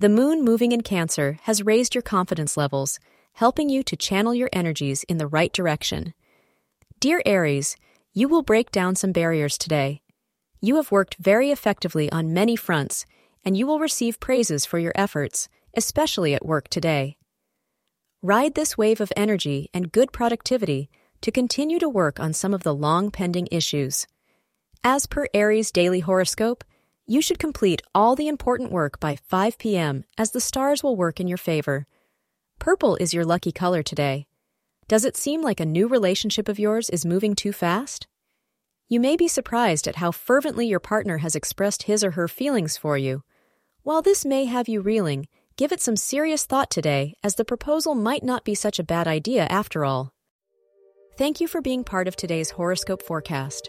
The moon moving in Cancer has raised your confidence levels, helping you to channel your energies in the right direction. Dear Aries, you will break down some barriers today. You have worked very effectively on many fronts, and you will receive praises for your efforts, especially at work today. Ride this wave of energy and good productivity to continue to work on some of the long pending issues. As per Aries' daily horoscope, you should complete all the important work by 5 p.m. as the stars will work in your favor. Purple is your lucky color today. Does it seem like a new relationship of yours is moving too fast? You may be surprised at how fervently your partner has expressed his or her feelings for you. While this may have you reeling, give it some serious thought today, as the proposal might not be such a bad idea after all. Thank you for being part of today's horoscope forecast.